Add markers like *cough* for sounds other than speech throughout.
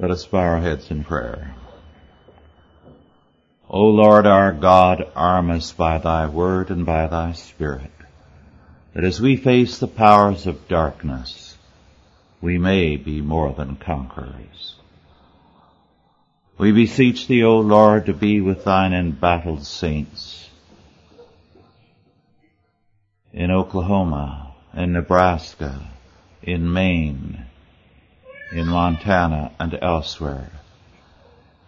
Let us bow our heads in prayer. O Lord our God, arm us by thy word and by thy spirit, that as we face the powers of darkness, we may be more than conquerors. We beseech thee, O Lord, to be with thine embattled saints in Oklahoma, in Nebraska, in Maine, in Montana and elsewhere,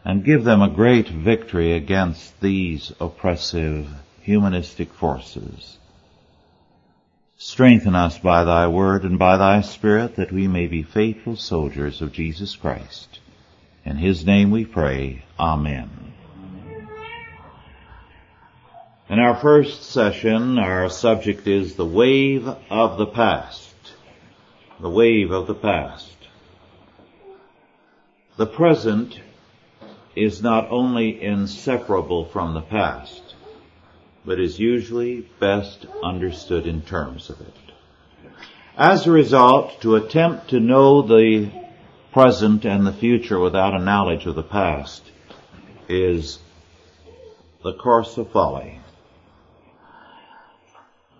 and give them a great victory against these oppressive humanistic forces. Strengthen us by thy word and by thy spirit that we may be faithful soldiers of Jesus Christ. In his name we pray. Amen. In our first session, our subject is the wave of the past. The wave of the past. The present is not only inseparable from the past, but is usually best understood in terms of it. As a result, to attempt to know the present and the future without a knowledge of the past is the course of folly.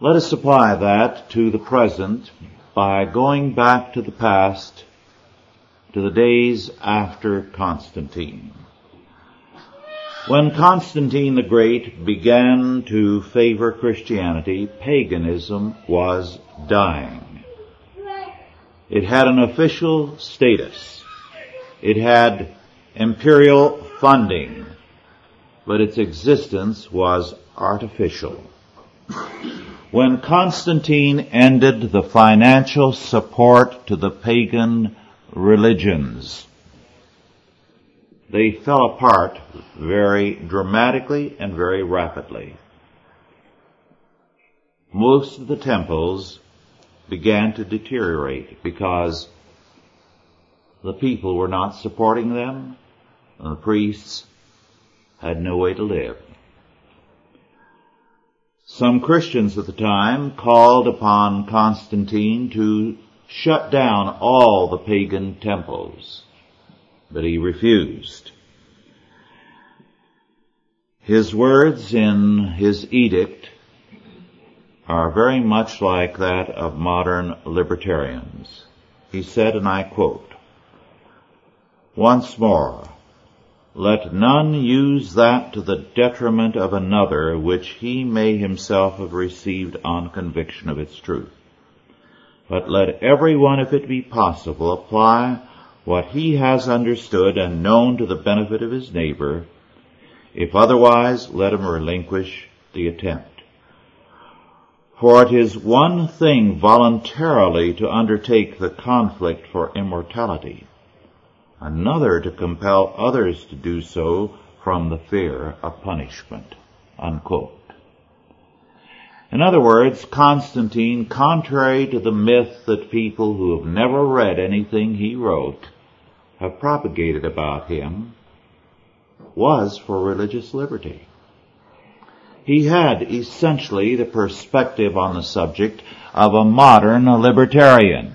Let us apply that to the present by going back to the past to the days after Constantine. When Constantine the Great began to favor Christianity, paganism was dying. It had an official status. It had imperial funding, but its existence was artificial. When Constantine ended the financial support to the pagan religions. They fell apart very dramatically and very rapidly. Most of the temples began to deteriorate because the people were not supporting them and the priests had no way to live. Some Christians at the time called upon Constantine to shut down all the pagan temples, but he refused. His words in his edict are very much like that of modern libertarians. He said, and I quote, once more, let none use that to the detriment of another which he may himself have received on conviction of its truth. But let every one, if it be possible, apply what he has understood and known to the benefit of his neighbor. If otherwise, let him relinquish the attempt. For it is one thing voluntarily to undertake the conflict for immortality, another to compel others to do so from the fear of punishment. Unquote. In other words, Constantine, contrary to the myth that people who have never read anything he wrote have propagated about him, was for religious liberty. He had essentially the perspective on the subject of a modern libertarian.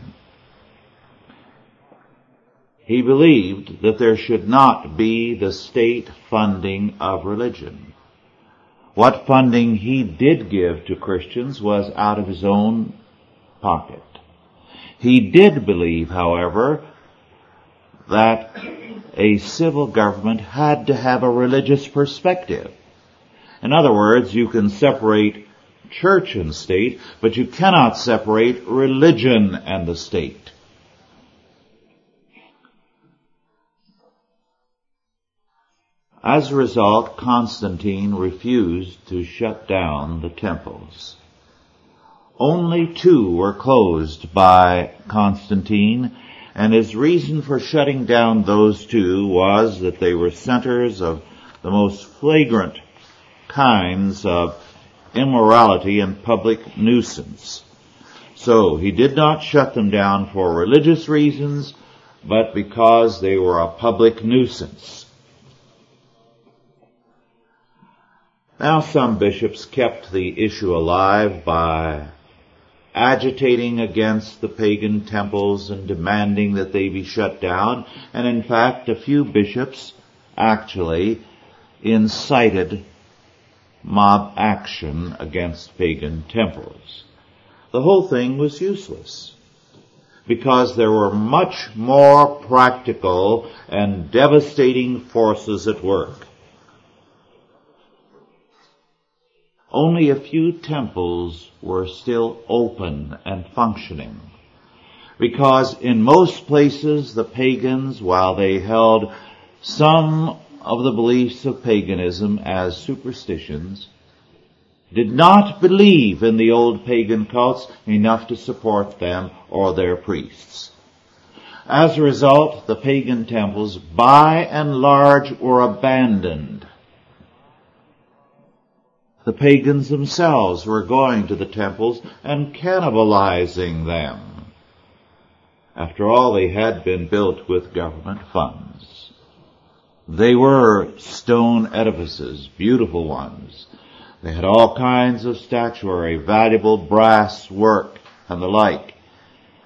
He believed that there should not be the state funding of religion. What funding he did give to Christians was out of his own pocket. He did believe, however, that a civil government had to have a religious perspective. In other words, you can separate church and state, but you cannot separate religion and the state. As a result, Constantine refused to shut down the temples. Only two were closed by Constantine, and his reason for shutting down those two was that they were centers of the most flagrant kinds of immorality and public nuisance. So he did not shut them down for religious reasons, but because they were a public nuisance. Now some bishops kept the issue alive by agitating against the pagan temples and demanding that they be shut down. And in fact, a few bishops actually incited mob action against pagan temples. The whole thing was useless because there were much more practical and devastating forces at work. Only a few temples were still open and functioning. Because in most places the pagans, while they held some of the beliefs of paganism as superstitions, did not believe in the old pagan cults enough to support them or their priests. As a result, the pagan temples, by and large, were abandoned. The pagans themselves were going to the temples and cannibalizing them. After all, they had been built with government funds. They were stone edifices, beautiful ones, they had all kinds of statuary, valuable brass work, and the like.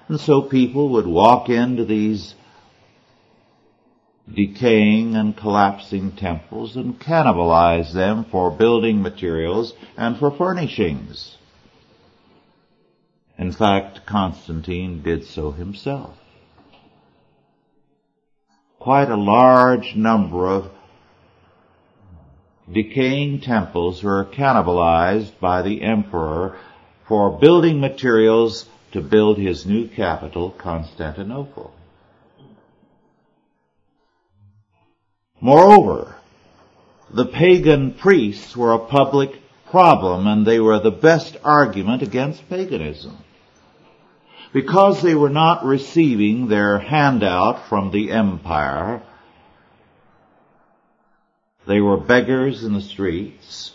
And so people would walk into these decaying and collapsing temples and cannibalize them for building materials and for furnishings. In fact, Constantine did so himself. Quite a large number of decaying temples were cannibalized by the emperor for building materials to build his new capital, Constantinople. Moreover, the pagan priests were a public problem and they were the best argument against paganism. Because they were not receiving their handout from the empire, they were beggars in the streets.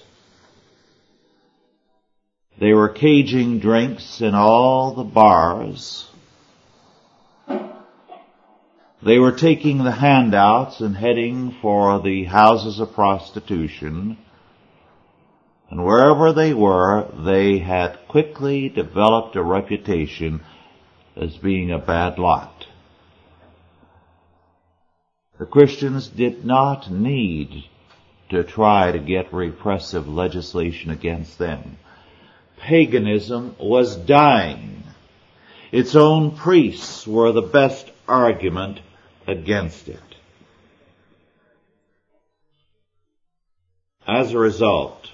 They were caging drinks in all the bars. They were taking the handouts and heading for the houses of prostitution. And wherever they were, they had quickly developed a reputation as being a bad lot. The Christians did not need to try to get repressive legislation against them. Paganism was dying. Its own priests were the best argument against it. As a result,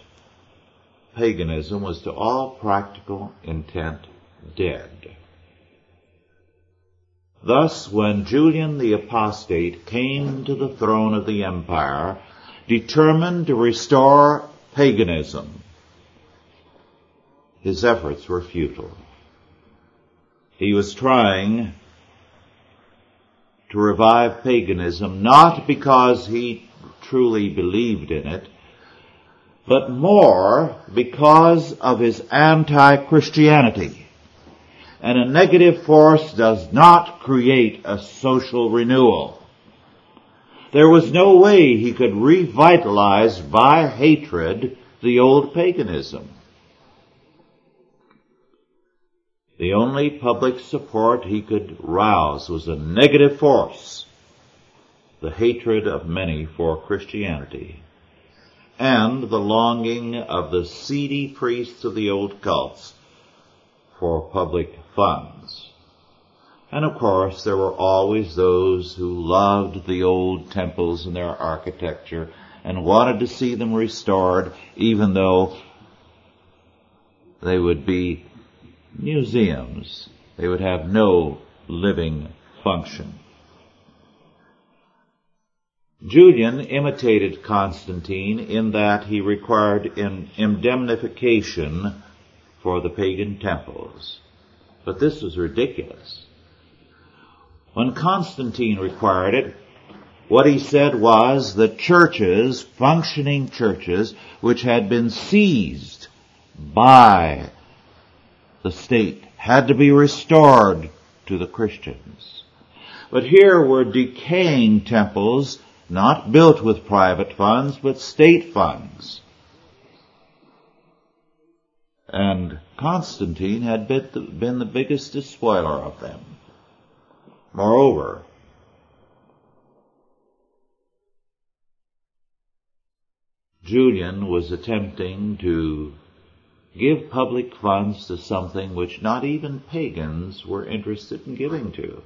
paganism was to all practical intent dead. Thus, when Julian the Apostate came to the throne of the empire, determined to restore paganism, his efforts were futile. He was trying to revive paganism not because he truly believed in it, but more because of his anti-Christianity. And a negative force does not create a social renewal. There was no way he could revitalize by hatred the old paganism. The only public support he could rouse was a negative force, the hatred of many for Christianity, and the longing of the seedy priests of the old cults for public funds. And of course, there were always those who loved the old temples and their architecture and wanted to see them restored, even though they would be museums. They would have no living function. Julian imitated Constantine in that he required an indemnification for the pagan temples. But this was ridiculous. When Constantine required it, what he said was that churches, functioning churches, which had been seized by the state, had to be restored to the Christians. But here were decaying temples, not built with private funds, but state funds. And Constantine had been the, been the biggest despoiler of them. Moreover, Julian was attempting to give public funds to something which not even pagans were interested in giving to.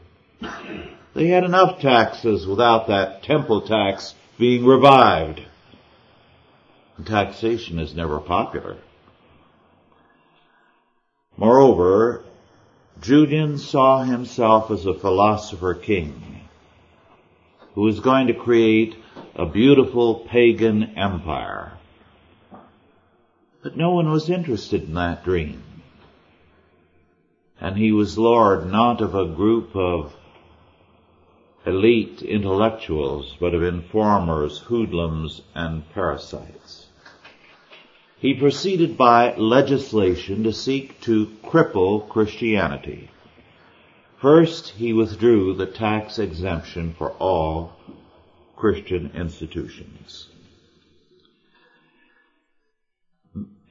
They had enough taxes without that temple tax being revived. And taxation is never popular. Moreover, Julian saw himself as a philosopher king who was going to create a beautiful pagan empire. But no one was interested in that dream. And he was lord not of a group of elite intellectuals, but of informers, hoodlums, and parasites. He proceeded by legislation to seek to cripple Christianity. First, he withdrew the tax exemption for all Christian institutions.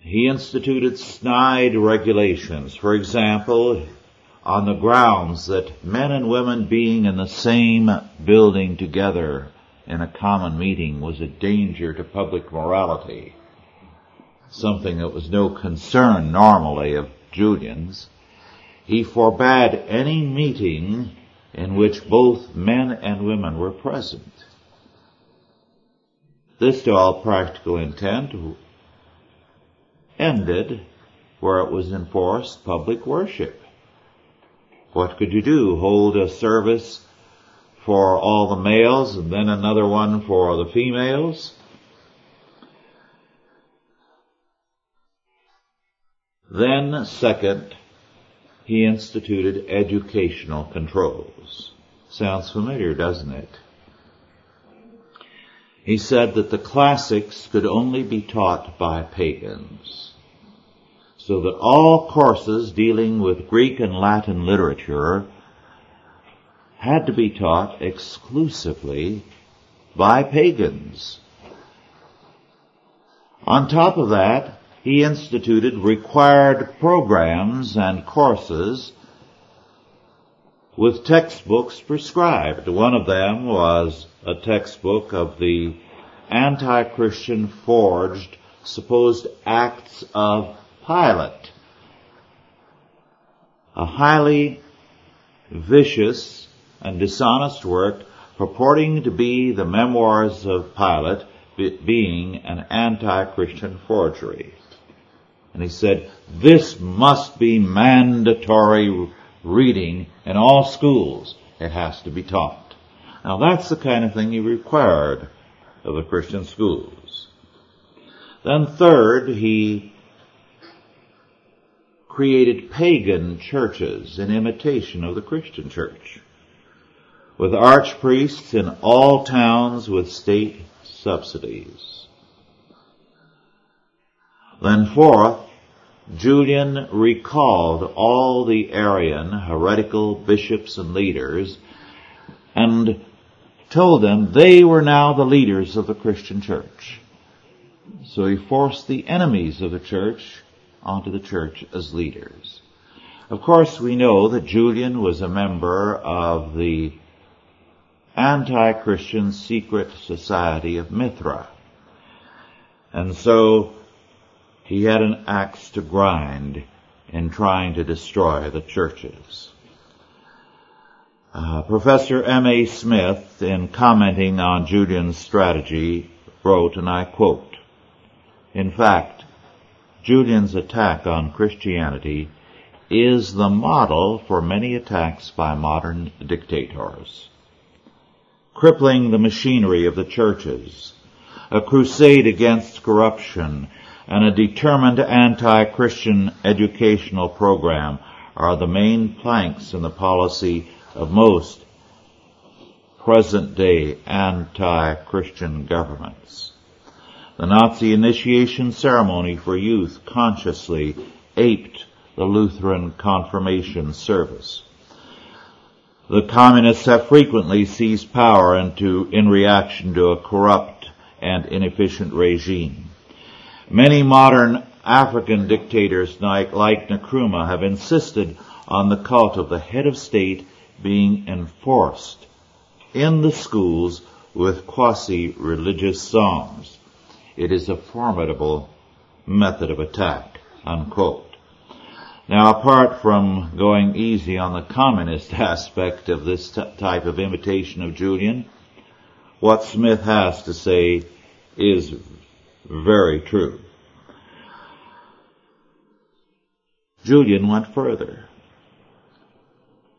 He instituted snide regulations. For example, on the grounds that men and women being in the same building together in a common meeting was a danger to public morality. Something that was no concern normally of Julian's. He forbade any meeting in which both men and women were present. This to all practical intent ended where it was enforced public worship. What could you do? Hold a service for all the males and then another one for the females? Then, second, he instituted educational controls. Sounds familiar, doesn't it? He said that the classics could only be taught by pagans so that all courses dealing with Greek and Latin literature had to be taught exclusively by pagans. On top of that, he instituted required programs and courses with textbooks prescribed. One of them was a textbook of the anti-Christian forged supposed acts of Pilate. A highly vicious and dishonest work purporting to be the memoirs of Pilate being an anti-Christian forgery. And he said, this must be mandatory reading in all schools. It has to be taught. Now that's the kind of thing he required of the Christian schools. Then third, he created pagan churches in imitation of the Christian church, with archpriests in all towns with state subsidies. Then fourth, Julian recalled all the Arian heretical bishops and leaders and told them they were now the leaders of the Christian church. So he forced the enemies of the church onto the church as leaders. Of course, we know that Julian was a member of the anti-Christian secret society of Mithra. And so he had an axe to grind in trying to destroy the churches. Uh, Professor M.A. Smith, in commenting on Julian's strategy, wrote, and I quote, In fact, Julian's attack on Christianity is the model for many attacks by modern dictators. Crippling the machinery of the churches, a crusade against corruption, and a determined anti-Christian educational program are the main planks in the policy of most present day anti-Christian governments. The Nazi initiation ceremony for youth consciously aped the Lutheran confirmation service. The communists have frequently seized power into, in reaction to a corrupt and inefficient regime. Many modern African dictators like, Nkrumah have insisted on the cult of the head of state being enforced in the schools with quasi-religious songs. It is a formidable method of attack, unquote. Now apart from going easy on the communist *laughs* aspect of this t- type of imitation of Julian, what Smith has to say is very true. Julian went further.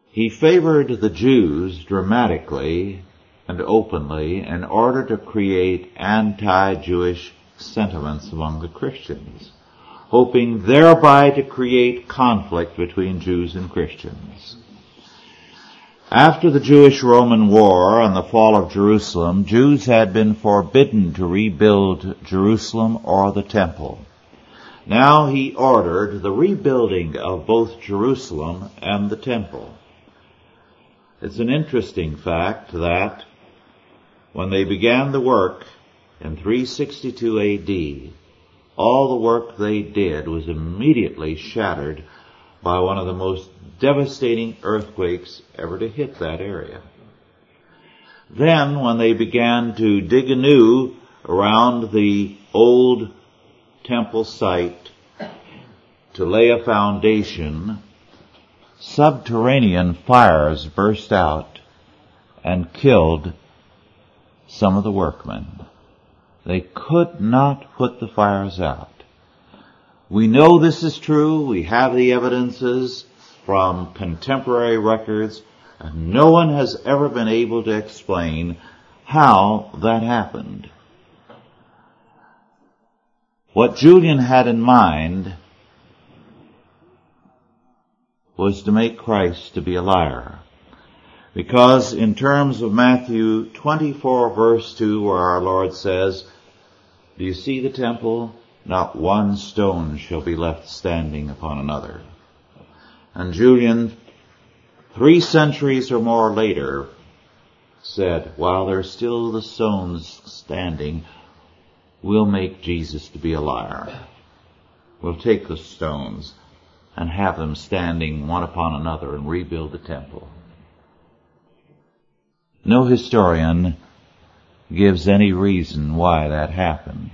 He favored the Jews dramatically and openly in order to create anti-Jewish sentiments among the Christians, hoping thereby to create conflict between Jews and Christians. After the Jewish-Roman War and the fall of Jerusalem, Jews had been forbidden to rebuild Jerusalem or the temple. Now he ordered the rebuilding of both Jerusalem and the temple. It's an interesting fact that when they began the work in 362 AD, all the work they did was immediately shattered by one of the most devastating earthquakes ever to hit that area. Then when they began to dig anew around the old temple site to lay a foundation, subterranean fires burst out and killed some of the workmen. They could not put the fires out. We know this is true. We have the evidences from contemporary records. And no one has ever been able to explain how that happened. What Julian had in mind was to make Christ to be a liar. Because in terms of Matthew 24 verse 2 where our Lord says, Do you see the temple? Not one stone shall be left standing upon another. And Julian, three centuries or more later, said, while there's still the stones standing, we'll make Jesus to be a liar. We'll take the stones and have them standing one upon another and rebuild the temple. No historian gives any reason why that happened.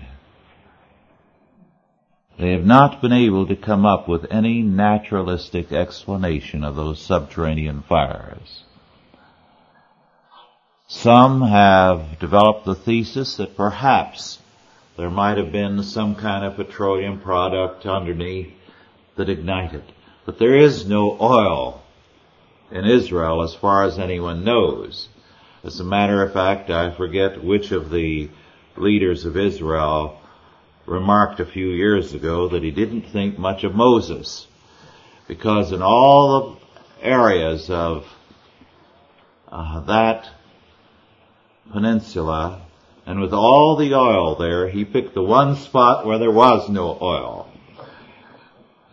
They have not been able to come up with any naturalistic explanation of those subterranean fires. Some have developed the thesis that perhaps there might have been some kind of petroleum product underneath that ignited. But there is no oil in Israel as far as anyone knows. As a matter of fact, I forget which of the leaders of Israel remarked a few years ago that he didn't think much of Moses because in all the areas of uh, that peninsula and with all the oil there, he picked the one spot where there was no oil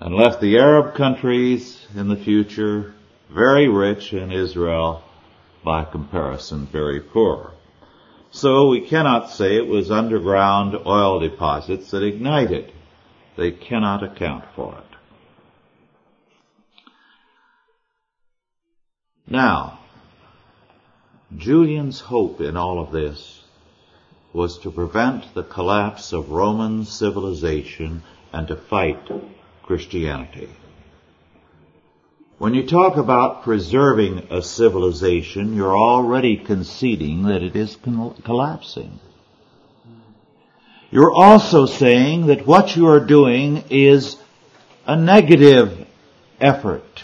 and left the Arab countries in the future very rich and Israel by comparison very poor. So we cannot say it was underground oil deposits that ignited. They cannot account for it. Now, Julian's hope in all of this was to prevent the collapse of Roman civilization and to fight Christianity. When you talk about preserving a civilization, you're already conceding that it is collapsing. You're also saying that what you are doing is a negative effort.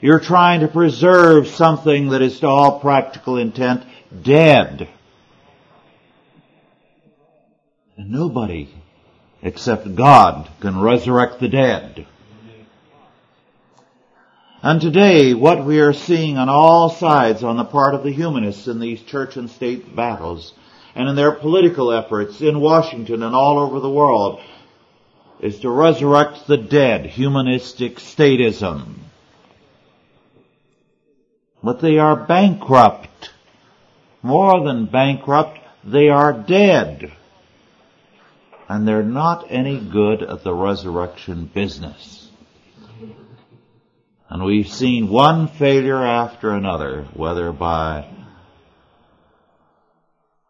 You're trying to preserve something that is to all practical intent dead. And nobody except God can resurrect the dead. And today, what we are seeing on all sides on the part of the humanists in these church and state battles, and in their political efforts in Washington and all over the world, is to resurrect the dead, humanistic statism. But they are bankrupt. More than bankrupt, they are dead. and they're not any good at the resurrection business. And we've seen one failure after another, whether by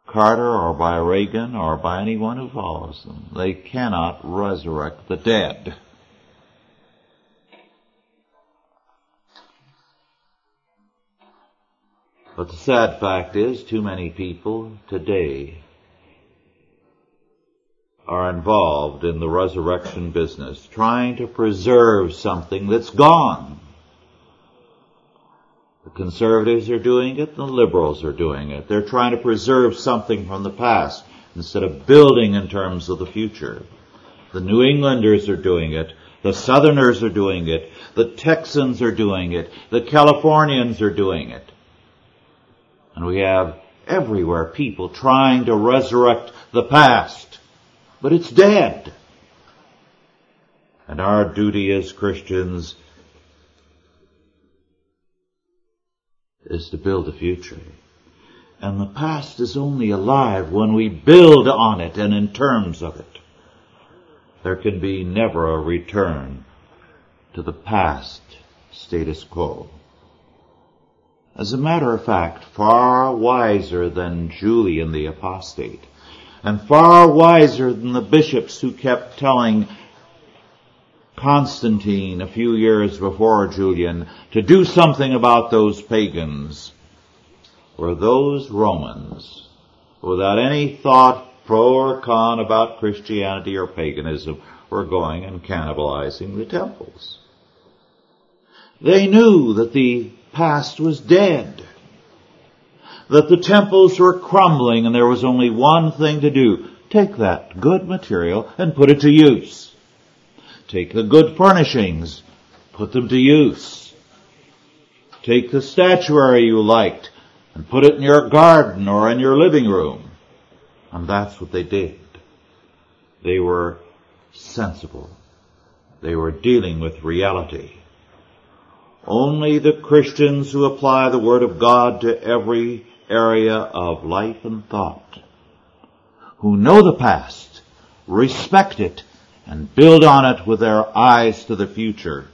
Carter or by Reagan or by anyone who follows them. They cannot resurrect the dead. But the sad fact is, too many people today are involved in the resurrection business, trying to preserve something that's gone. The conservatives are doing it, the liberals are doing it. They're trying to preserve something from the past instead of building in terms of the future. The New Englanders are doing it. The Southerners are doing it. The Texans are doing it. The Californians are doing it. And we have everywhere people trying to resurrect the past but it's dead. And our duty as Christians is to build a future. And the past is only alive when we build on it and in terms of it. There can be never a return to the past status quo. As a matter of fact, far wiser than Julian the apostate, and far wiser than the bishops who kept telling Constantine a few years before Julian to do something about those pagans were those Romans without any thought pro or con about Christianity or paganism were going and cannibalizing the temples. They knew that the past was dead that the temples were crumbling and there was only one thing to do. Take that good material and put it to use. Take the good furnishings, put them to use. Take the statuary you liked and put it in your garden or in your living room. And that's what they did. They were sensible. They were dealing with reality. Only the Christians who apply the Word of God to every area of life and thought, who know the past, respect it, and build on it with their eyes to the future,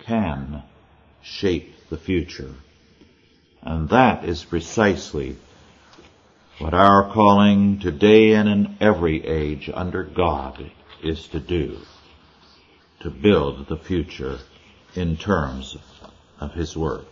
can shape the future. And that is precisely what our calling today and in every age under God is to do. To build the future in terms of His Word.